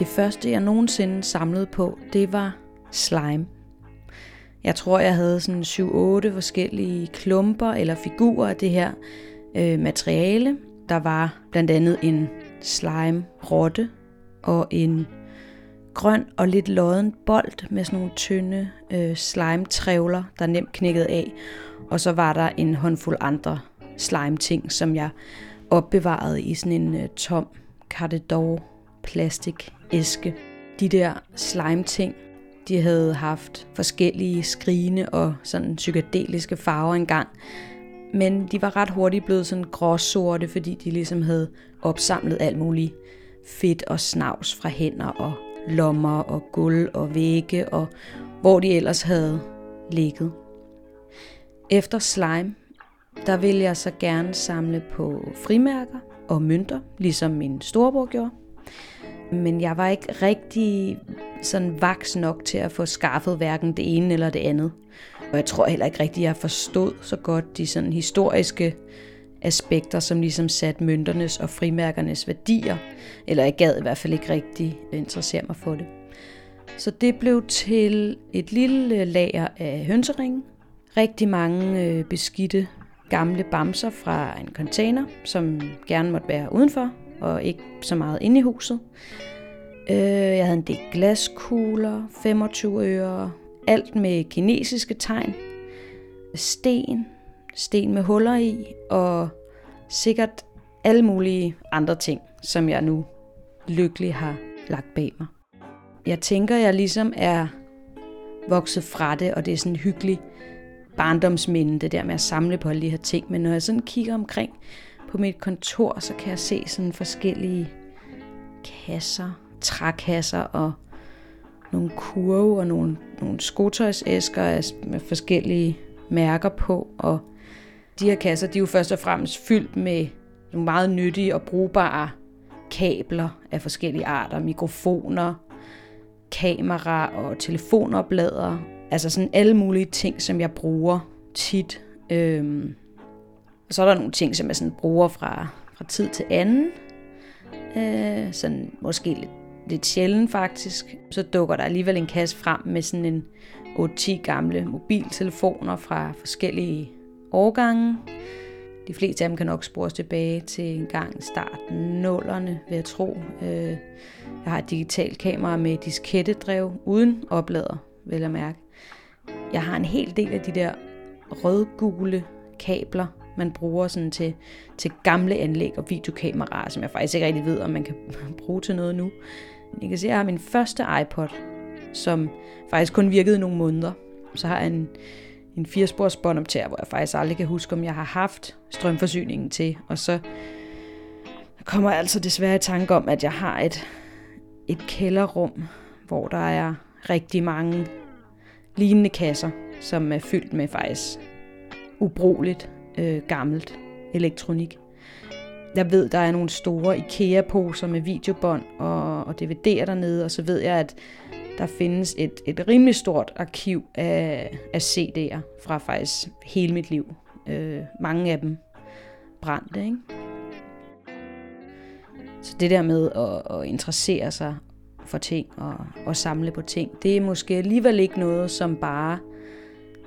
Det første, jeg nogensinde samlede på, det var slime. Jeg tror, jeg havde sådan 7-8 forskellige klumper eller figurer af det her øh, materiale. Der var blandt andet en slime rotte og en grøn og lidt lodden bold med sådan nogle tynde øh, slime-trævler, der nemt knækkede af. Og så var der en håndfuld andre slime-ting, som jeg opbevarede i sådan en øh, tom Cardedor plastik æske. De der slime-ting, de havde haft forskellige skrigende og sådan psykedeliske farver engang. Men de var ret hurtigt blevet sådan gråsorte, fordi de ligesom havde opsamlet alt muligt fedt og snavs fra hænder og lommer og gulv og vægge og hvor de ellers havde ligget. Efter slime, der ville jeg så gerne samle på frimærker og mønter, ligesom min storebror gjorde. Men jeg var ikke rigtig sådan vaks nok til at få skaffet hverken det ene eller det andet. Og jeg tror heller ikke rigtig, jeg forstod så godt de sådan historiske aspekter, som ligesom satte mønternes og frimærkernes værdier. Eller jeg gad i hvert fald ikke rigtig interessere mig for det. Så det blev til et lille øh, lager af hønsering, rigtig mange øh, beskidte gamle bamser fra en container, som gerne måtte være udenfor, og ikke så meget inde i huset. Øh, jeg havde en del glaskugler, 25 øre, alt med kinesiske tegn, sten, sten med huller i, og sikkert alle mulige andre ting, som jeg nu lykkelig har lagt bag mig. Jeg tænker, jeg ligesom er vokset fra det, og det er sådan hyggelig barndomsminde, det der med at samle på alle de her ting. Men når jeg sådan kigger omkring på mit kontor, så kan jeg se sådan forskellige kasser, trækasser og nogle kurve og nogle, nogle skotøjsæsker med forskellige mærker på. Og de her kasser, de er jo først og fremmest fyldt med nogle meget nyttige og brugbare kabler af forskellige arter, mikrofoner, kamera og telefonoplader. Altså sådan alle mulige ting, som jeg bruger tit. Øhm, og så er der nogle ting, som jeg sådan bruger fra, fra tid til anden. Øh, sådan måske lidt, lidt sjældent faktisk. Så dukker der alligevel en kasse frem med sådan en 8-10 gamle mobiltelefoner fra forskellige årgange. De fleste af dem kan nok spores tilbage til en gang starten nullerne, vil jeg tro. Øh, jeg har et digitalt kamera med diskettedrev uden oplader, vil jeg mærke. Jeg har en hel del af de der rødgule kabler, man bruger sådan til, til gamle anlæg og videokameraer, som jeg faktisk ikke rigtig ved, om man kan bruge til noget nu. Jeg kan se, at jeg har min første iPod, som faktisk kun virkede nogle måneder. Så har jeg en, en firespors båndoptager, hvor jeg faktisk aldrig kan huske, om jeg har haft strømforsyningen til. Og så kommer jeg altså desværre i tanke om, at jeg har et, et kælderrum, hvor der er rigtig mange lignende kasser, som er fyldt med faktisk ubrugeligt øh, gammelt elektronik. Jeg ved, der er nogle store IKEA-poser med videobånd og, og DVD'er dernede, og så ved jeg, at der findes et, et rimelig stort arkiv af, af CD'er fra faktisk hele mit liv. Øh, mange af dem brændte, ikke? Så det der med at, at interessere sig for ting og, og samle på ting, det er måske alligevel ikke noget, som bare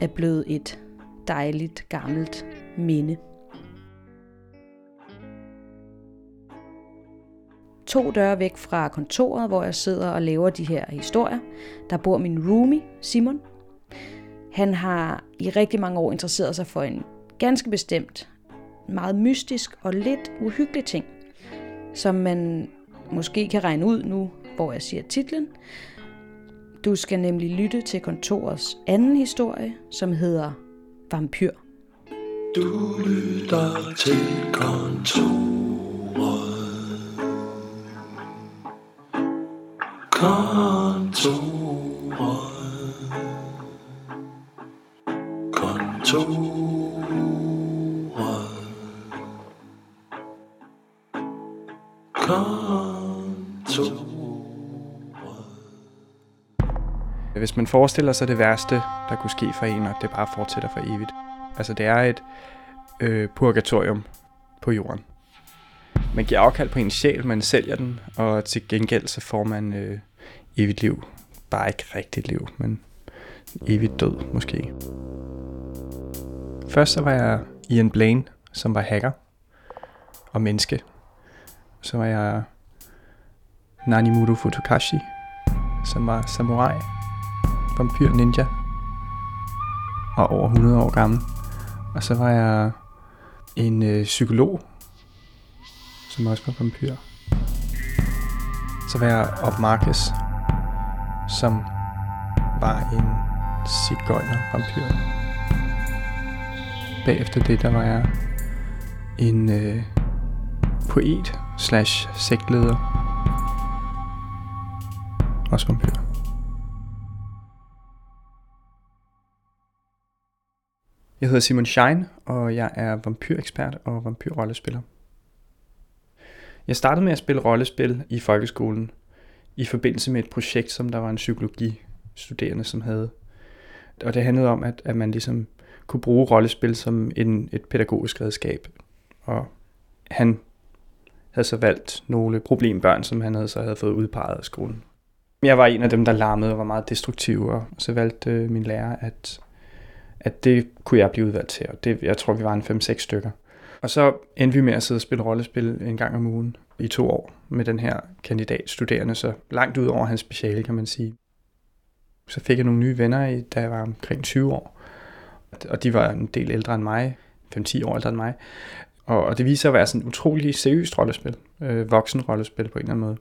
er blevet et dejligt gammelt minde. To døre væk fra kontoret, hvor jeg sidder og laver de her historier, der bor min roomie, Simon. Han har i rigtig mange år interesseret sig for en ganske bestemt, meget mystisk og lidt uhyggelig ting, som man måske kan regne ud nu, hvor jeg siger titlen. Du skal nemlig lytte til kontorets anden historie, som hedder Vampyr. Du lytter til kontoret. Kontoret. Kontoret. Kontoret. Hvis man forestiller sig det værste, der kunne ske for en, og det bare fortsætter for evigt. Altså det er et øh, purgatorium på jorden. man giver afkald på en sjæl, man sælger den, og til gengæld så får man øh, evigt liv. Bare ikke rigtigt liv, men evigt død måske. Først så var jeg Ian Blaine, som var hacker og menneske. Så var jeg Nanimuru Futokashi, som var samurai, vampyr ninja og over 100 år gammel. Og så var jeg en øh, psykolog, som også var vampyr. Så var jeg Op Marcus, som var en cigøjner vampyr. Bagefter det, der var jeg en øh, poet slash sektleder. Også vampyr. Jeg hedder Simon Schein, og jeg er vampyrekspert og vampyrrollespiller. Jeg startede med at spille rollespil i folkeskolen i forbindelse med et projekt, som der var en psykologistuderende, som havde. Og det handlede om, at, at man ligesom kunne bruge rollespil som en, et pædagogisk redskab. Og han havde så valgt nogle problembørn, som han havde så havde fået udpeget af skolen. Jeg var en af dem, der larmede og var meget destruktiv, og så valgte øh, min lærer, at, at det kunne jeg blive udvalgt til. Og det, jeg tror, vi var en 5-6 stykker. Og så endte vi med at sidde og spille rollespil en gang om ugen i to år med den her kandidatstuderende, så langt ud over hans speciale, kan man sige. Så fik jeg nogle nye venner, da jeg var omkring 20 år. Og de var en del ældre end mig, 5-10 år ældre end mig. Og, og det viser at være sådan et utrolig seriøst rollespil, øh, voksen rollespil på en eller anden måde.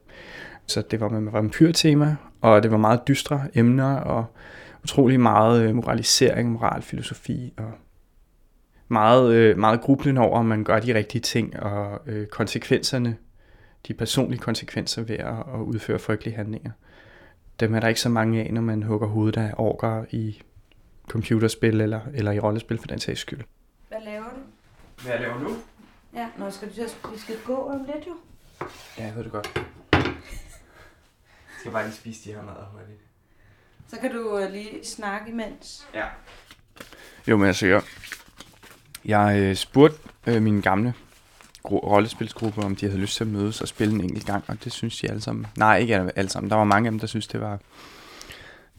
Så det var med vampyrtema, og det var meget dystre emner, og utrolig meget øh, moralisering, moral, filosofi, og meget, øh, meget grublende over, om man gør de rigtige ting, og øh, konsekvenserne, de personlige konsekvenser ved at, udføre frygtelige handlinger. Dem er der ikke så mange af, når man hugger hovedet af orker i computerspil eller, eller i rollespil for den sags skyld. Hvad laver du? Hvad jeg laver nu? Ja, når skal du vi skal gå om lidt jo. Ja, jeg ved det godt. Jeg skal bare lige spise de her mad hurtigt. Så kan du øh, lige snakke imens. Ja. Jo, men altså, jeg, jeg øh, spurgte øh, mine gamle gru- rollespilsgruppe, om de havde lyst til at mødes og spille en enkelt gang, og det synes de alle sammen. Nej, ikke alle sammen. Der var mange af dem, der synes det var...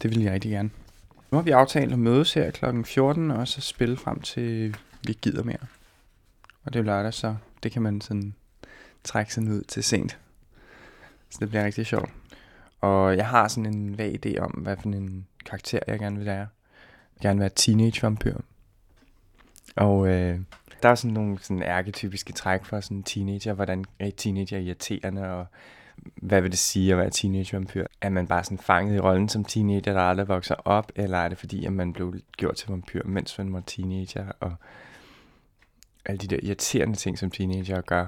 Det ville jeg rigtig gerne. Nu har vi aftalt at mødes her kl. 14, og så spille frem til vi ikke gider mere. Og det er jo lørdag, så det kan man sådan trække sig ud til sent. Så det bliver rigtig sjovt. Og jeg har sådan en vag idé om, hvad for en karakter jeg gerne vil være. Jeg vil gerne være teenage vampyr. Og øh, der er sådan nogle sådan arketypiske træk for sådan en teenager. Hvordan er teenager irriterende, og hvad vil det sige at være teenage vampyr? Er man bare sådan fanget i rollen som teenager, der aldrig vokser op, eller er det fordi, at man blev gjort til vampyr, mens man var teenager, og alle de der irriterende ting, som teenager gør.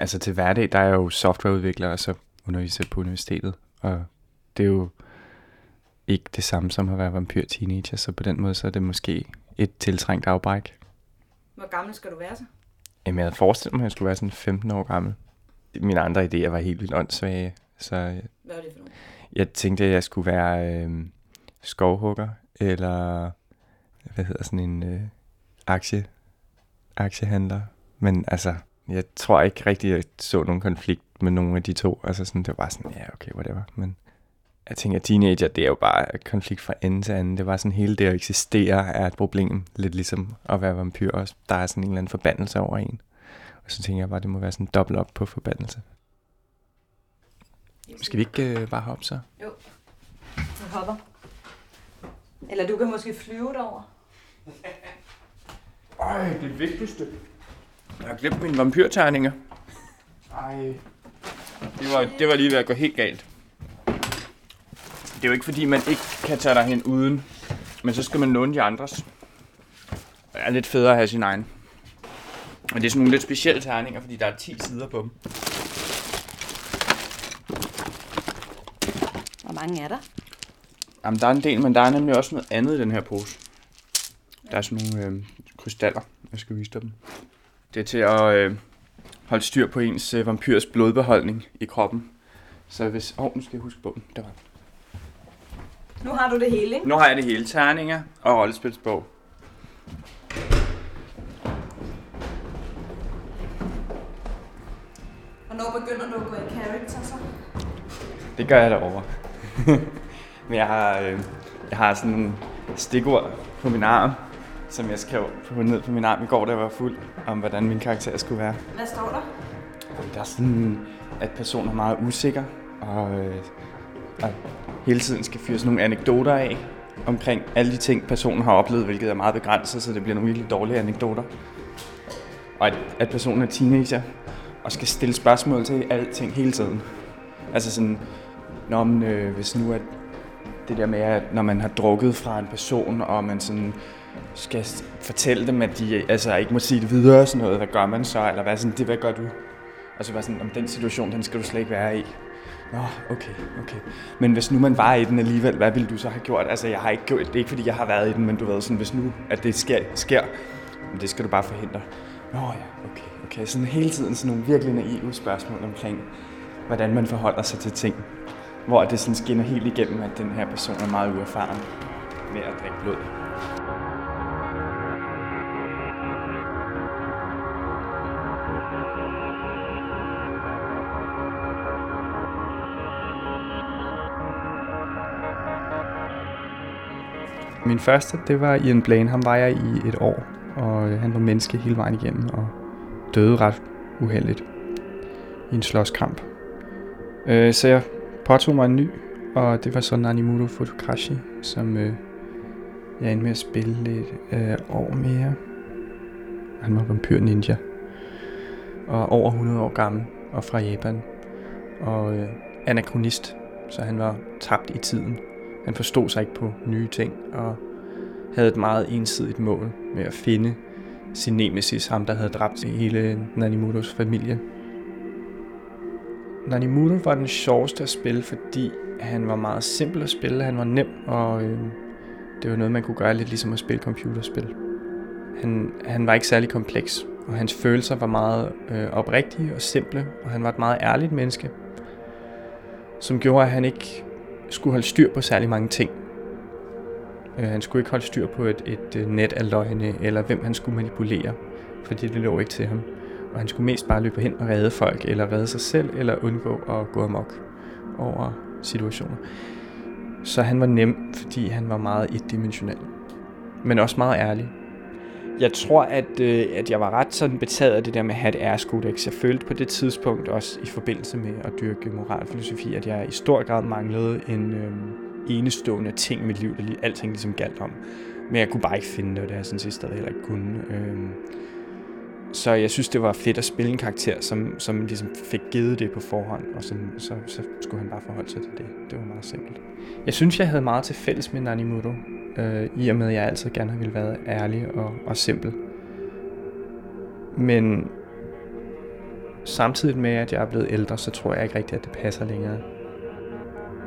Altså til hverdag, der er jeg jo softwareudvikler, og så underviser på universitetet, og det er jo ikke det samme som at være vampyr teenager, så på den måde, så er det måske et tiltrængt afbræk. Hvor gammel skal du være så? Jamen, jeg havde forestillet mig, at jeg skulle være sådan 15 år gammel. Mine andre idéer var helt vildt åndssvage, så Hvad er det for noget? jeg tænkte, at jeg skulle være øh, skovhugger, eller hvad hedder sådan en øh, aktie, aktiehandler. Men altså, jeg tror ikke rigtig, at jeg så nogen konflikt med nogen af de to. Altså sådan, det var bare sådan, ja, okay, whatever. Men jeg tænker, teenager, det er jo bare konflikt fra ende til anden. Det var sådan, hele det at eksistere er et problem. Lidt ligesom at være vampyr også. Der er sådan en eller anden forbandelse over en. Og så tænker jeg bare, det må være sådan dobbelt op på forbandelse. Skal vi ikke øh, bare hoppe så? Jo. Du hopper. Eller du kan måske flyve derover. Ej, det vigtigste. Jeg har glemt mine vampyrterninger. Ej. Det var, det var lige ved at gå helt galt. Det er jo ikke fordi, man ikke kan tage derhen uden. Men så skal man låne de andres. Det er lidt federe at have sin egen. Og det er sådan nogle lidt specielle terninger, fordi der er 10 sider på dem. Hvor mange er der? Jamen, der er en del, men der er nemlig også noget andet i den her pose. Der er sådan nogle øh, krystaller. Jeg skal vise dig dem. Det er til at øh, holde styr på ens øh, vampyrs blodbeholdning i kroppen. Så hvis... Åh, oh, nu skal jeg huske bogen. Der var den. Nu har du det hele, ikke? Nu har jeg det hele. Terninger og rollespilsbog. Hvornår begynder du at gå i character så? Det gør jeg derovre. Men jeg har, øh, jeg har sådan en stikord på min arm, som jeg skrev på, ned på min arm i går, da jeg var fuld, om hvordan min karakter skulle være. Hvad står der? Der er sådan, at personen er meget usikker, og, øh, og hele tiden skal fyre sådan nogle anekdoter af, omkring alle de ting, personen har oplevet, hvilket er meget begrænset, så det bliver nogle virkelig dårlige anekdoter. Og at, at personen er teenager, og skal stille spørgsmål til alting hele tiden. Altså sådan, når man, øh, hvis nu at det der med, at når man har drukket fra en person, og man sådan skal fortælle dem, at de altså, ikke må sige det videre, sådan noget, hvad gør man så, eller hvad, sådan, det, hvad gør du? Altså, Og så var sådan, om den situation, den skal du slet ikke være i. Nå, okay, okay. Men hvis nu man var i den alligevel, hvad ville du så have gjort? Altså, jeg har ikke gjort det, er ikke fordi jeg har været i den, men du ved, sådan, hvis nu, at det sker, sker men det skal du bare forhindre. Nå ja, okay, okay. Sådan hele tiden sådan nogle virkelig naive spørgsmål omkring, hvordan man forholder sig til ting. Hvor det sådan skinner helt igennem, at den her person er meget uerfaren med at drikke blod. Min første, det var Ian Blaine. Ham var jeg i et år, og øh, han var menneske hele vejen igennem, og døde ret uheldigt i en slåskamp. Øh, så jeg påtog mig en ny, og det var så Nanimuro Futokashi, som øh, jeg endte med at spille lidt øh, år mere. Han var vampyr ninja, og over 100 år gammel, og fra Japan, og øh, anachronist, så han var tabt i tiden. Han forstod sig ikke på nye ting, og havde et meget ensidigt mål med at finde sin nemesis, ham der havde dræbt hele Nanimuros familie. Nanimuro var den sjoveste at spille, fordi han var meget simpel at spille, han var nem, og øh, det var noget, man kunne gøre lidt ligesom at spille computerspil. Han, han var ikke særlig kompleks, og hans følelser var meget øh, oprigtige og simple, og han var et meget ærligt menneske, som gjorde, at han ikke skulle holde styr på særlig mange ting. Øh, han skulle ikke holde styr på et, et øh, net af løgne, eller hvem han skulle manipulere, fordi det lå ikke til ham. Og han skulle mest bare løbe hen og redde folk, eller redde sig selv, eller undgå at gå amok over situationer. Så han var nem, fordi han var meget etdimensionel. Men også meget ærlig. Jeg tror, at, øh, at jeg var ret sådan betaget af det der med at have et æreskodex. Jeg følte på det tidspunkt også i forbindelse med at dyrke moralfilosofi, at jeg i stor grad manglede en øh, enestående ting i mit liv, der lige, alting ligesom galt om. Men jeg kunne bare ikke finde det, og det har jeg sådan set stadig heller ikke kunne. Øh, så jeg synes, det var fedt at spille en karakter, som, som ligesom fik givet det på forhånd, og sådan, så, så skulle han bare forholde sig til det. Det var meget simpelt. Jeg synes, jeg havde meget til fælles med Nanimuro, øh, i og med, at jeg altid gerne har ville være ærlig og, og simpel. Men samtidig med, at jeg er blevet ældre, så tror jeg ikke rigtigt, at det passer længere.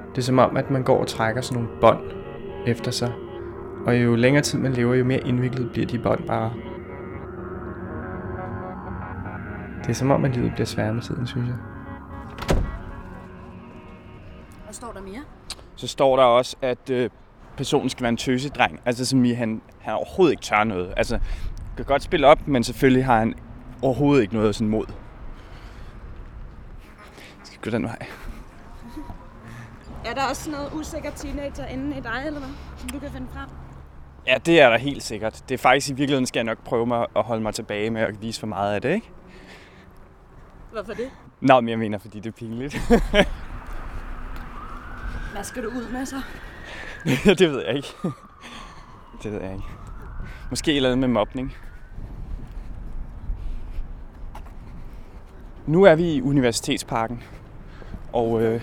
Det er som om, at man går og trækker sådan nogle bånd efter sig, og jo længere tid man lever, jo mere indviklet bliver de bånd bare. Det er som om, at livet bliver sværere med tiden, synes jeg. Hvad står der mere? Så står der også, at øh, personen skal være en tøsedreng. Altså som i, han, han overhovedet ikke tør noget. Altså, kan godt spille op, men selvfølgelig har han overhovedet ikke noget sådan mod. Skal vi gå den vej? Er der også noget usikker teenager inde i dig, eller hvad? Som du kan finde frem? Ja, det er der helt sikkert. Det er faktisk i virkeligheden, skal jeg nok prøve mig at holde mig tilbage med at vise for meget af det, ikke? Hvorfor det? Nå, men jeg mener, fordi det er pinligt. Hvad skal du ud med så? det ved jeg ikke. Det ved jeg ikke. Måske et eller andet med mobning. Nu er vi i Universitetsparken. Og øh,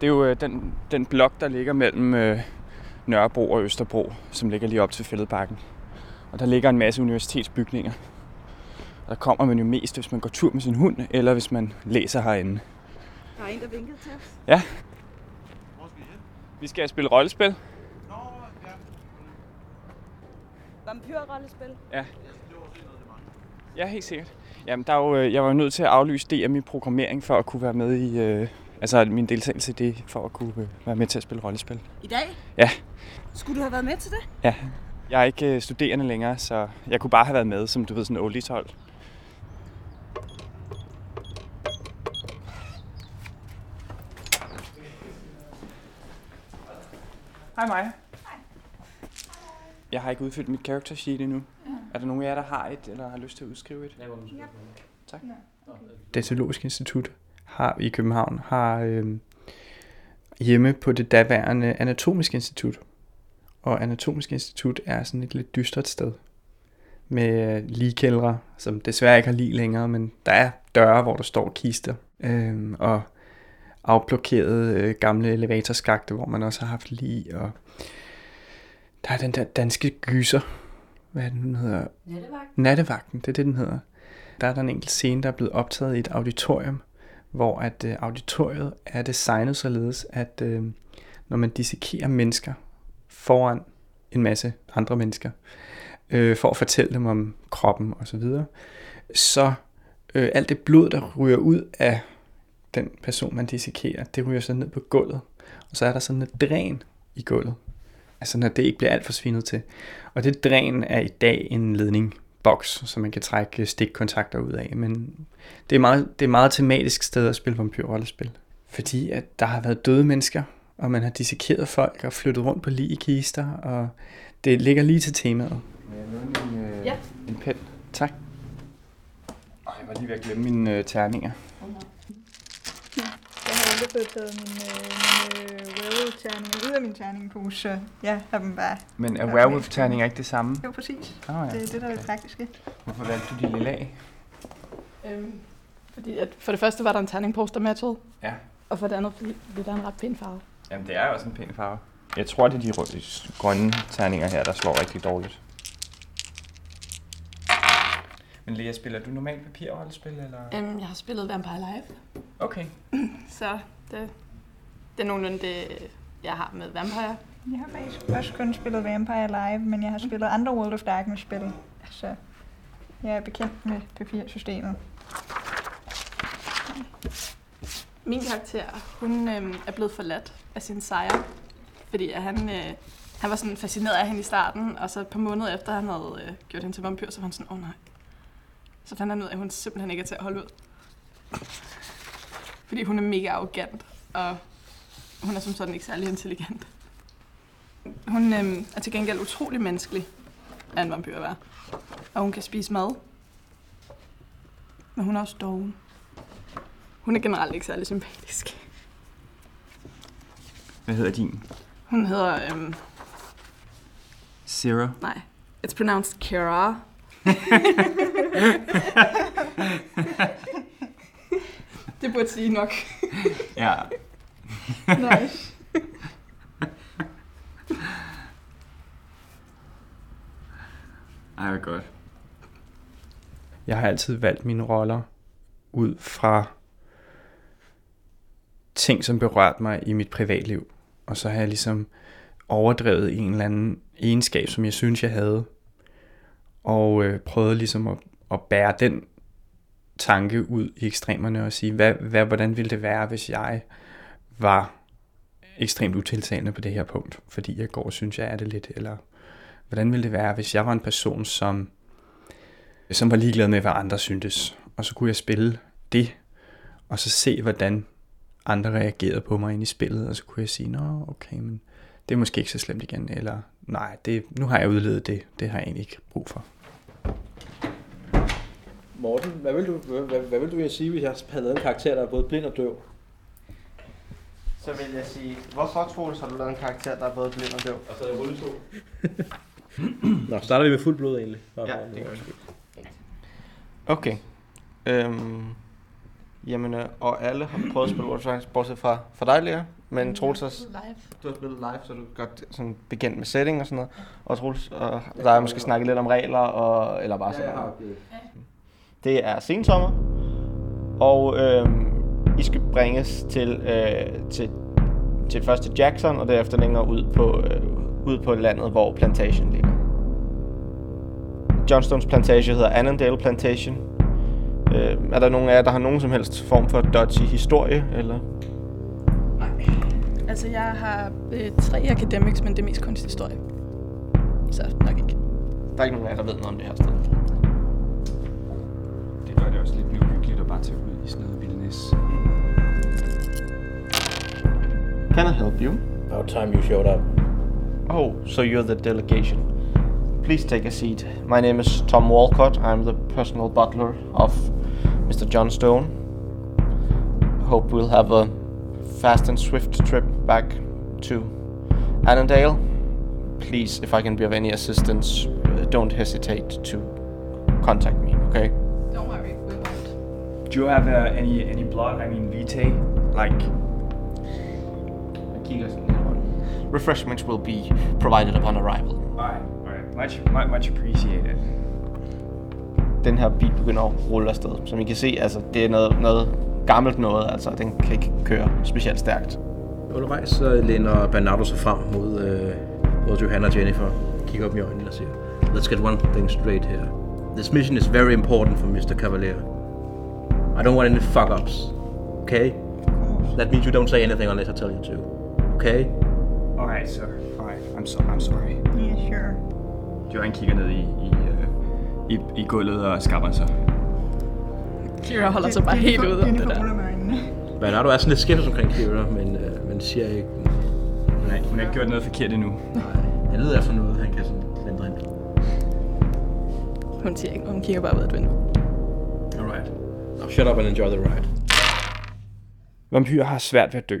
det er jo øh, den, den blok, der ligger mellem øh, Nørrebro og Østerbro, som ligger lige op til Fælledparken. Og der ligger en masse universitetsbygninger. Og der kommer man jo mest, hvis man går tur med sin hund, eller hvis man læser herinde. Der er en, der vinkede til os. Vi skal spille rollespil. Vampyrrollespil? Ja. Ja, helt sikkert. Jamen, der er jo, øh, jeg var nødt til at aflyse det af min programmering for at kunne være med i... Øh, altså min deltagelse i det, for at kunne øh, være med til at spille rollespil. I dag? Ja. Skulle du have været med til det? Ja. Jeg er ikke øh, studerende længere, så jeg kunne bare have været med, som du ved, sådan oldies hold. Hej mig. Jeg har ikke udfyldt mit character sheet endnu. Ja. Er der nogen af jer, der har et, eller har lyst til at udskrive et? Ja. Tak. Datalogisk Institut har i København har øh, hjemme på det daværende Anatomisk Institut. Og Anatomisk Institut er sådan et lidt dystert sted med ligekældre, som desværre ikke har lige længere, men der er døre, hvor der står kister. Øh, og afblokerede øh, gamle elevatorskagte, hvor man også har haft lige, og der er den der danske gyser, hvad er det, den hedder? Nattevagten. Nattevagten, det er det, den hedder. Der er der en enkelt scene, der er blevet optaget i et auditorium, hvor at øh, auditoriet er designet således, at øh, når man dissekerer mennesker foran en masse andre mennesker, øh, for at fortælle dem om kroppen og så videre, så øh, alt det blod, der ryger ud af den person, man dissekerer, det ryger så ned på gulvet. Og så er der sådan et dræn i gulvet. Altså når det ikke bliver alt for svinet til. Og det dræn er i dag en ledningboks, så man kan trække stikkontakter ud af. Men det er meget, det er meget tematisk sted at spille vampyrrollespil. Fordi at der har været døde mennesker, og man har dissekeret folk og flyttet rundt på lige kister, og det ligger lige til temaet. En, øh, Ja. en pen. Tak. Jeg var lige ved at glemme mine øh, terninger. Jeg har aldrig fået taget mine, øh, mine werewolf-terninger ud af min terningepose, så jeg har dem bare... Men er Ja, werewolf-terning ikke det samme? Jo, præcis. Oh, ja. Det er det, der er det praktiske. Hvorfor valgte du de lille af? Øhm, fordi at for det første var der en terningpost, der matchede, Ja. og for det andet, fordi det er en ret pæn farve. Jamen, det er jo også en pæn farve. Jeg tror, det er de røde, grønne terninger her, der slår rigtig dårligt. Men Lea, spiller du normalt papirrollespil, eller? Øhm, jeg har spillet Vampire Live, Okay. så det, det er nogenlunde det, jeg har med Vampire. Jeg har faktisk også kun spillet Vampire Live, men jeg har spillet andre World of Darkness-spil, så jeg er bekendt med papirsystemet. Min karakter, hun øhm, er blevet forladt af sin sejr, fordi at han, øh, han var sådan fascineret af hende i starten, og så et par måneder efter, han havde øh, gjort hende til vampyr, så var han sådan, åh oh, nej. Så fandt han ud af, at hun simpelthen ikke er til at holde ud. Fordi hun er mega arrogant, og hun er som sådan ikke særlig intelligent. Hun øhm, er til gengæld utrolig menneskelig af en vampyr være. Og hun kan spise mad. Men hun er også doven. Hun er generelt ikke særlig sympatisk. Hvad hedder din? Hun hedder, øhm, Zero. nej, it's pronounced Kira. det burde sige nok. Ja. Nice. Ej, hvor godt. Jeg har altid valgt mine roller ud fra ting, som berørte mig i mit privatliv. Og så har jeg ligesom overdrevet en eller anden egenskab, som jeg synes, jeg havde. Og øh, prøvede ligesom at, at bære den tanke ud i ekstremerne og sige, hvad, hvad, hvordan ville det være, hvis jeg var ekstremt utiltalende på det her punkt, fordi jeg går og synes, jeg er det lidt, eller hvordan ville det være, hvis jeg var en person, som, som var ligeglad med, hvad andre syntes, og så kunne jeg spille det, og så se, hvordan andre reagerede på mig ind i spillet, og så kunne jeg sige, nå, okay, men det er måske ikke så slemt igen, eller nej, det, nu har jeg udledet det, det har jeg egentlig ikke brug for. Morten, hvad vil du, hvad, hvad, vil du egentlig sige, hvis jeg havde lavet en karakter, der er både blind og døv? Så vil jeg sige, hvorfor Troels har du lavet en karakter, der er både blind og døv? Og så er jeg rullestol. Nå, starter vi med fuld blod egentlig. Bare Ja, det gør vi. Okay. Øhm, jamen, øh, og alle har prøvet at spille World of Tanks, bortset fra, fra dig, Lea. Men Troels har, Live. du har spillet live, så du er godt sådan bekendt med setting og sådan noget. Og Troels og der har måske snakket lidt om regler, og, eller bare sådan noget. Det er sensommer, og øhm, I skal bringes til, øh, til, til først til Jackson, og derefter længere ud på, øh, ud på landet, hvor plantation ligger. Johnstones plantage hedder Annandale Plantation. Øh, er der nogen af jer, der har nogen som helst form for dodgy historie? Eller? Altså, jeg har øh, tre academics, men det er mest kunsthistorie. Så nok ikke. Der er ikke nogen af jer, der ved noget om det her sted. Det gør det også lidt mere uhyggeligt at bare tage ud i sådan noget vildnis. Can I help you? About time you showed up. Oh, so you're the delegation. Please take a seat. My name is Tom Walcott. I'm the personal butler of Mr. John Stone. Hope we'll have a fast and swift trip back to Annandale. Please, if I can be of any assistance, uh, don't hesitate to contact me, okay? Do you have uh, any any blood? I mean, vitae, like Refreshments will be provided upon arrival. Alright, alright. Much, much, much appreciated. Den her bil begynder at rulle afsted. Som I kan se, altså, det er noget, noget gammelt noget, altså den kan ikke køre specielt stærkt. Undervejs så læner Bernardo sig frem mod øh, både Johanna og Jennifer, kigger op i øjnene og siger, Let's get one thing straight here. This mission is very important for Mr. Cavalier. I don't want any fuck-ups. Okay? That means you don't say anything unless I tell you to. Okay? Alright, sir. Alright, I'm, so, I'm sorry. Yeah, sure. Johan kigger ned i, i, uh, i, i gulvet og skabber sig. Kira holder sig bare helt ude om det der. Bernardo er sådan lidt skeptisk omkring Kira, men, øh, men siger ikke, Hun har, hun har ikke gjort noget forkert endnu. han leder efter noget, han kan sådan vente ind. Hun siger ikke, hun kigger bare ud af et vindue. Shut up and enjoy the ride. Vampyrer har svært ved at dø.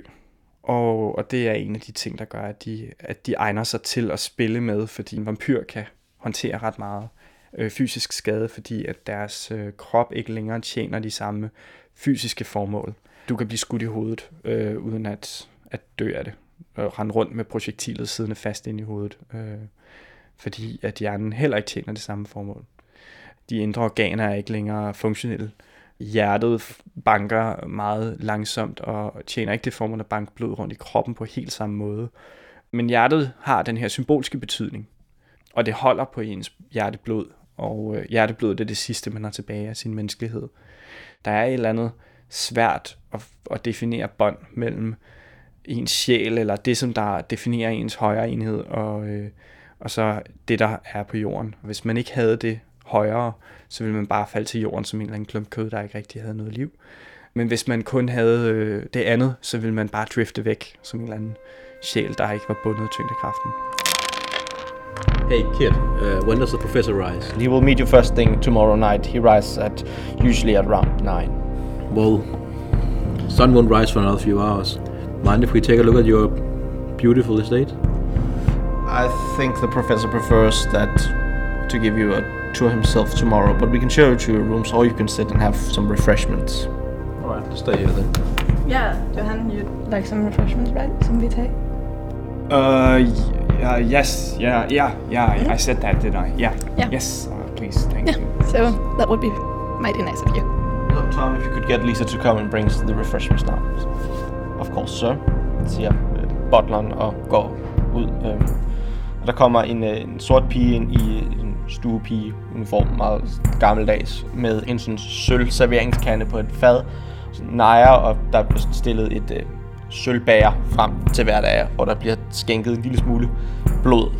Og, og det er en af de ting, der gør, at de, at de egner sig til at spille med, fordi en vampyr kan håndtere ret meget øh, fysisk skade, fordi at deres øh, krop ikke længere tjener de samme fysiske formål. Du kan blive skudt i hovedet, øh, uden at, at dø af det. Og rende rundt med projektilet siddende fast ind i hovedet, øh, fordi at hjernen heller ikke tjener det samme formål. De indre organer er ikke længere funktionelle. Hjertet banker meget langsomt og tjener ikke det formål at banke blod rundt i kroppen på helt samme måde. Men hjertet har den her symbolske betydning, og det holder på ens hjerteblod, og øh, hjerteblodet er det sidste, man har tilbage af sin menneskelighed. Der er et eller andet svært at, at definere bånd mellem ens sjæl, eller det, som der definerer ens højere enhed, og, øh, og så det, der er på jorden. Hvis man ikke havde det højere, så ville man bare falde til jorden som en eller anden klump kød, der ikke rigtig havde noget liv. Men hvis man kun havde øh, det andet, så ville man bare drifte væk som en eller anden sjæl, der ikke var bundet af tyngdekraften. Hey kid, uh, when does the professor rise? He will meet you first thing tomorrow night. He rises at usually at around 9. Well, sun won't rise for another few hours. Mind if we take a look at your beautiful estate? I think the professor prefers that to give you a tour himself tomorrow, but we can show you to your rooms or you can sit and have some refreshments. Alright, stay here then. Yeah, Johan, you'd like some refreshments, right? Some vitae? Uh, uh yes, yeah, yeah, yeah, I said that, didn't I? Yeah, Yeah. yes, uh, please, thank you. So that would be mighty nice of you. Look, Tom, if you could get Lisa to come and bring the refreshments now. Of course, sir. Siger øh, butleren og går ud. Øh. Der kommer en, en sort pige ind i stuepige uniform, meget gammeldags, med en sådan sølv serveringskande på et fad, nejer, og der bliver stillet et øh, sølvbager frem til hver dag, hvor der bliver skænket en lille smule blod.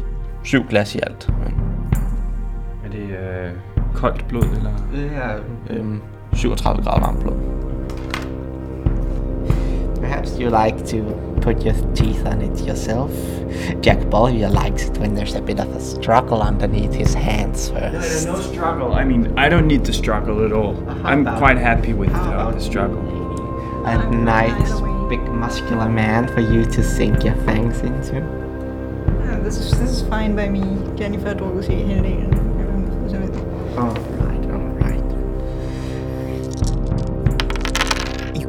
Syv glas i alt. Er det øh, koldt blod, eller? Det er øhm, 37 grader varmt blod. Perhaps you like to put your teeth on it yourself. Jack Bowyer likes it when there's a bit of a struggle underneath his hands first. no struggle. I mean, I don't need the struggle at all. I'm quite happy with uh, the struggle. A nice, big, muscular man for you to sink your fangs into. Yeah, this is this is fine by me. Jennifer har drukket sig hele dagen.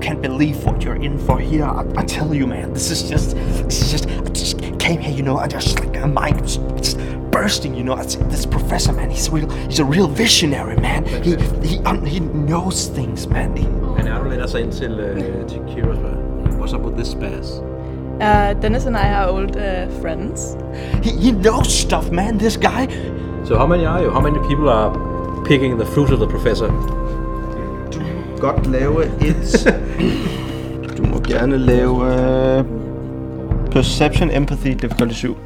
Can't believe what you're in for here. I, I tell you, man, this is just, this is just, I just came here, you know, I just like my mind was just bursting, you know. I this professor, man, he's real, he's a real visionary, man. He, he, um, he knows things, man. He, Bernardo lænder sig ind til, uh, til Kira og spørger, What's up with this spaz? Uh, Dennis and I are old uh, friends. he, he knows stuff, man. This guy. So how many are you? How many people are picking the fruit of the professor? Godt lave et... du må gerne lave... Uh, perception, empathy, difficulty 7.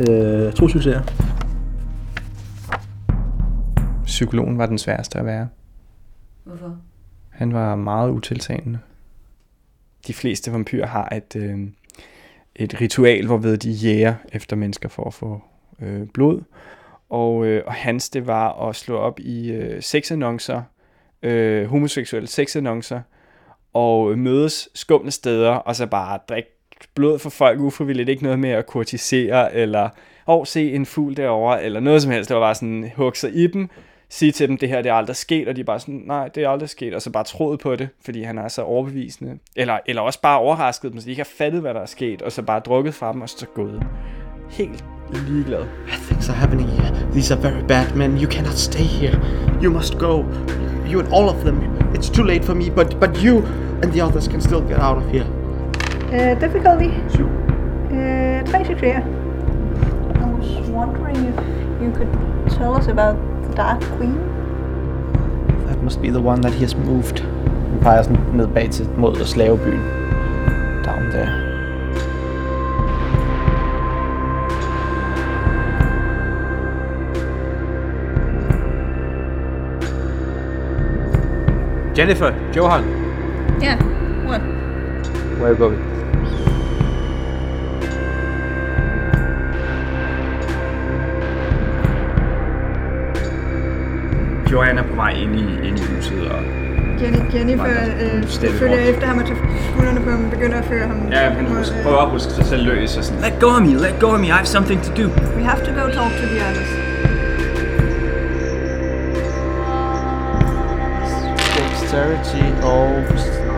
Uh, to succeser. Psykologen var den sværeste at være. Hvorfor? Han var meget utiltalende. de fleste vampyrer har et, øh, et ritual, hvorved de jæger efter mennesker for at få øh, blod. Og, øh, og hans, det var at slå op i øh, sexannoncer, øh, homoseksuelle sexannoncer, og mødes skumle steder, og så bare drikke blod for folk ufrivilligt, ikke noget med at kurtisere, eller oh, se en fugl derovre, eller noget som helst. Det var bare sådan, hugge sig i dem, sige til dem, det her det er aldrig sket, og de er bare sådan, nej, det er aldrig sket, og så bare troet på det, fordi han er så overbevisende. Eller, eller også bare overrasket dem, så de ikke har fattet, hvad der er sket, og så bare drukket fra dem, og så gået. Helt ligeglad. Things are happening here. These are very bad men. You cannot stay here. You must go. You and all of them. It's too late for me, but but you and the others can still get out of here. Uh, difficulty? Uh, tre succeser. I was wondering if you could tell us about the Dark Queen. That must be the one that he has moved. Han peger sådan ned bag til mod slavebyen. Down there. Jennifer, Johan, Yeah, what? where are you going? Johan er på vej ind i, ind i huset, og Jenny, Jennifer øh, følger rundt. efter ham og tager skuldrene på ham og begynder at føre ham. ja, han husker, øh, prøver at huske sig selv løs, og sådan, let go of me, let go of me, I have something to do. We have to go talk to the others. Dexterity og...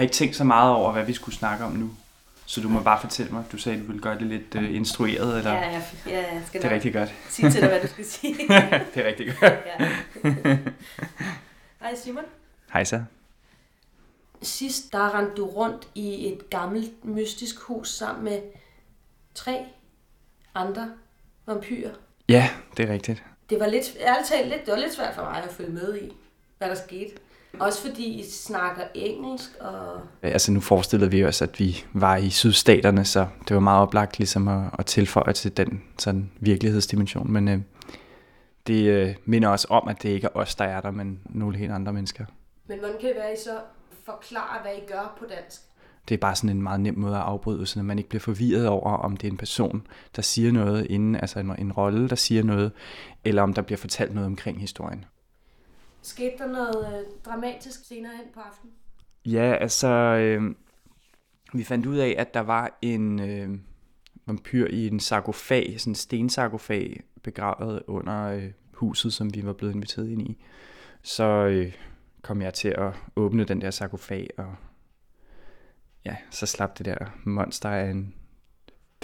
har ikke tænkt så meget over, hvad vi skulle snakke om nu. Så du må bare fortælle mig. Du sagde, du ville gøre det lidt uh, instrueret, eller? Ja, ja, ja, jeg skal Det er nok rigtig godt. sige til dig, hvad du skal sige. det er rigtig godt. ja. Hej Simon. Hej så. Sidst der rendte du rundt i et gammelt mystisk hus sammen med tre andre vampyrer. Ja, det er rigtigt. Det var lidt, ærligt talt, lidt, det var lidt svært for mig at følge med i, hvad der skete. Også fordi I snakker engelsk, og Altså nu forestillede vi os, at vi var i sydstaterne, så det var meget oplagt ligesom at, at tilføje til den sådan virkelighedsdimension. Men øh, det øh, minder os om, at det ikke er os, der er der, men nogle helt andre mennesker. Men hvordan kan det være, at I så forklarer, hvad I gør på dansk? Det er bare sådan en meget nem måde at afbryde, så man ikke bliver forvirret over, om det er en person, der siger noget inden, altså en, en rolle, der siger noget, eller om der bliver fortalt noget omkring historien. Skete der noget øh, dramatisk senere hen på aftenen? Ja, altså, øh, vi fandt ud af, at der var en øh, vampyr i en sarkofag, sådan en stensarkofag, begravet under øh, huset, som vi var blevet inviteret ind i. Så øh, kom jeg til at åbne den der sarkofag, og ja, så slap det der monster af en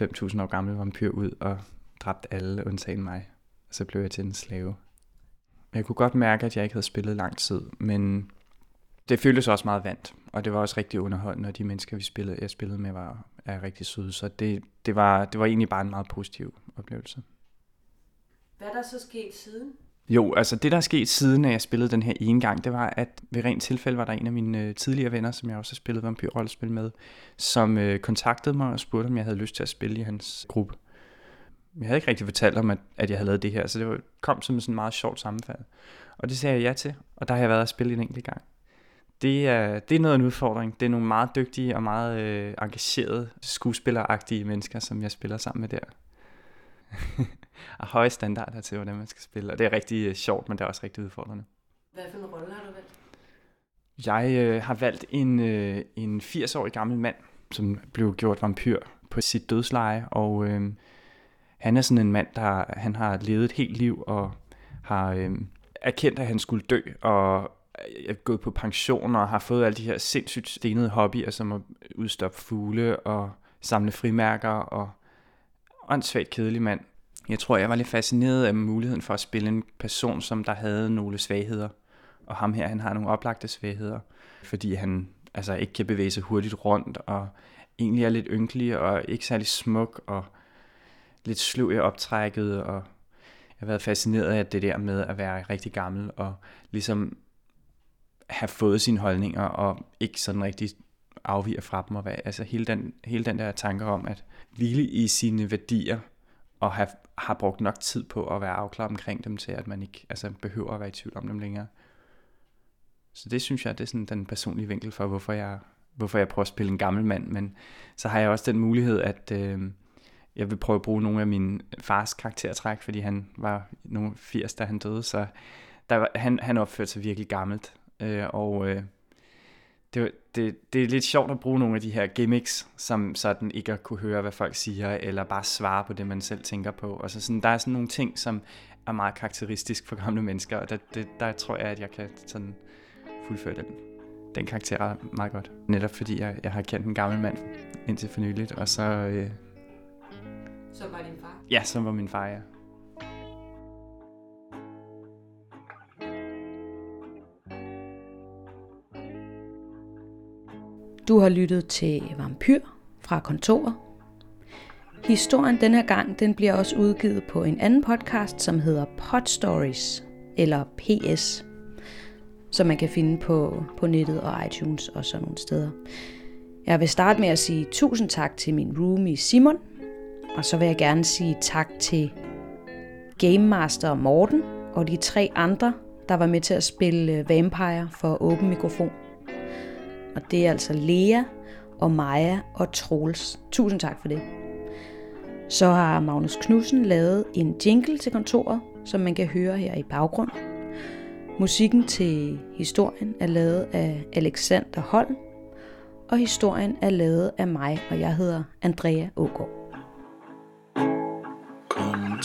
5.000 år gammel vampyr ud og dræbte alle, undtagen mig. Og så blev jeg til en slave. Jeg kunne godt mærke, at jeg ikke havde spillet lang tid, men det føltes også meget vant, og det var også rigtig underholdende, og de mennesker, vi spillede, jeg spillede med, var er rigtig søde, så det, det, var, det var egentlig bare en meget positiv oplevelse. Hvad er der så sket siden? Jo, altså det, der er sket siden, at jeg spillede den her ene gang, det var, at ved rent tilfælde var der en af mine øh, tidligere venner, som jeg også har spillet vampyrrollespil med, som øh, kontaktede mig og spurgte, om jeg havde lyst til at spille i hans gruppe. Jeg havde ikke rigtig fortalt om, at, at jeg havde lavet det her, så det var, kom som sådan en meget sjovt sammenfald. Og det sagde jeg ja til, og der har jeg været at spille en enkelt gang. Det er, det er noget af en udfordring. Det er nogle meget dygtige og meget øh, engagerede, skuespilleragtige mennesker, som jeg spiller sammen med der. og høje standarder til, hvordan man skal spille. Og det er rigtig øh, sjovt, men det er også rigtig udfordrende. Hvad for en rolle har du valgt? Jeg øh, har valgt en, øh, en 80-årig gammel mand, som blev gjort vampyr på sit dødsleje, og øh, han er sådan en mand, der han har levet et helt liv og har øh, erkendt, at han skulle dø, og er gået på pension og har fået alle de her sindssygt stenede hobbyer, som at udstoppe fugle og samle frimærker og åndssvagt kedelig mand. Jeg tror, jeg var lidt fascineret af muligheden for at spille en person, som der havde nogle svagheder. Og ham her, han har nogle oplagte svagheder, fordi han altså ikke kan bevæge sig hurtigt rundt, og egentlig er lidt ynkelig, og ikke særlig smuk, og lidt sløv i optrækket, og jeg har været fascineret af det der med at være rigtig gammel, og ligesom have fået sine holdninger, og ikke sådan rigtig afviger fra dem, og hvad, altså hele den, hele den der tanke om at hvile i sine værdier, og have, har brugt nok tid på at være afklaret omkring dem, til at man ikke altså, behøver at være i tvivl om dem længere. Så det synes jeg, det er sådan den personlige vinkel for, hvorfor jeg, hvorfor jeg prøver at spille en gammel mand, men så har jeg også den mulighed, at øh, jeg vil prøve at bruge nogle af min fars karaktertræk, fordi han var nogle 80, da han døde, så der var, han, han opførte sig virkelig gammelt, øh, og øh, det, det, det er lidt sjovt at bruge nogle af de her gimmicks, som sådan ikke at kunne høre, hvad folk siger, eller bare svare på det, man selv tænker på. Og så sådan, der er sådan nogle ting, som er meget karakteristisk for gamle mennesker, og der, det, der tror jeg, at jeg kan sådan fuldføre den, den karakter meget godt. Netop fordi jeg, jeg har kendt en gammel mand indtil for nyligt, og så... Øh, som var din far? ja, som var min far, ja. Du har lyttet til Vampyr fra kontoret. Historien den her gang, den bliver også udgivet på en anden podcast, som hedder Pod Stories, eller PS, som man kan finde på, på nettet og iTunes og sådan nogle steder. Jeg vil starte med at sige tusind tak til min roomie Simon, og så vil jeg gerne sige tak til Game Master Morten og de tre andre, der var med til at spille øh, Vampire for åben mikrofon. Og det er altså Lea og Maja og Troels. Tusind tak for det. Så har Magnus Knudsen lavet en jingle til kontoret, som man kan høre her i baggrund. Musikken til historien er lavet af Alexander Holm, og historien er lavet af mig, og jeg hedder Andrea Ågaard.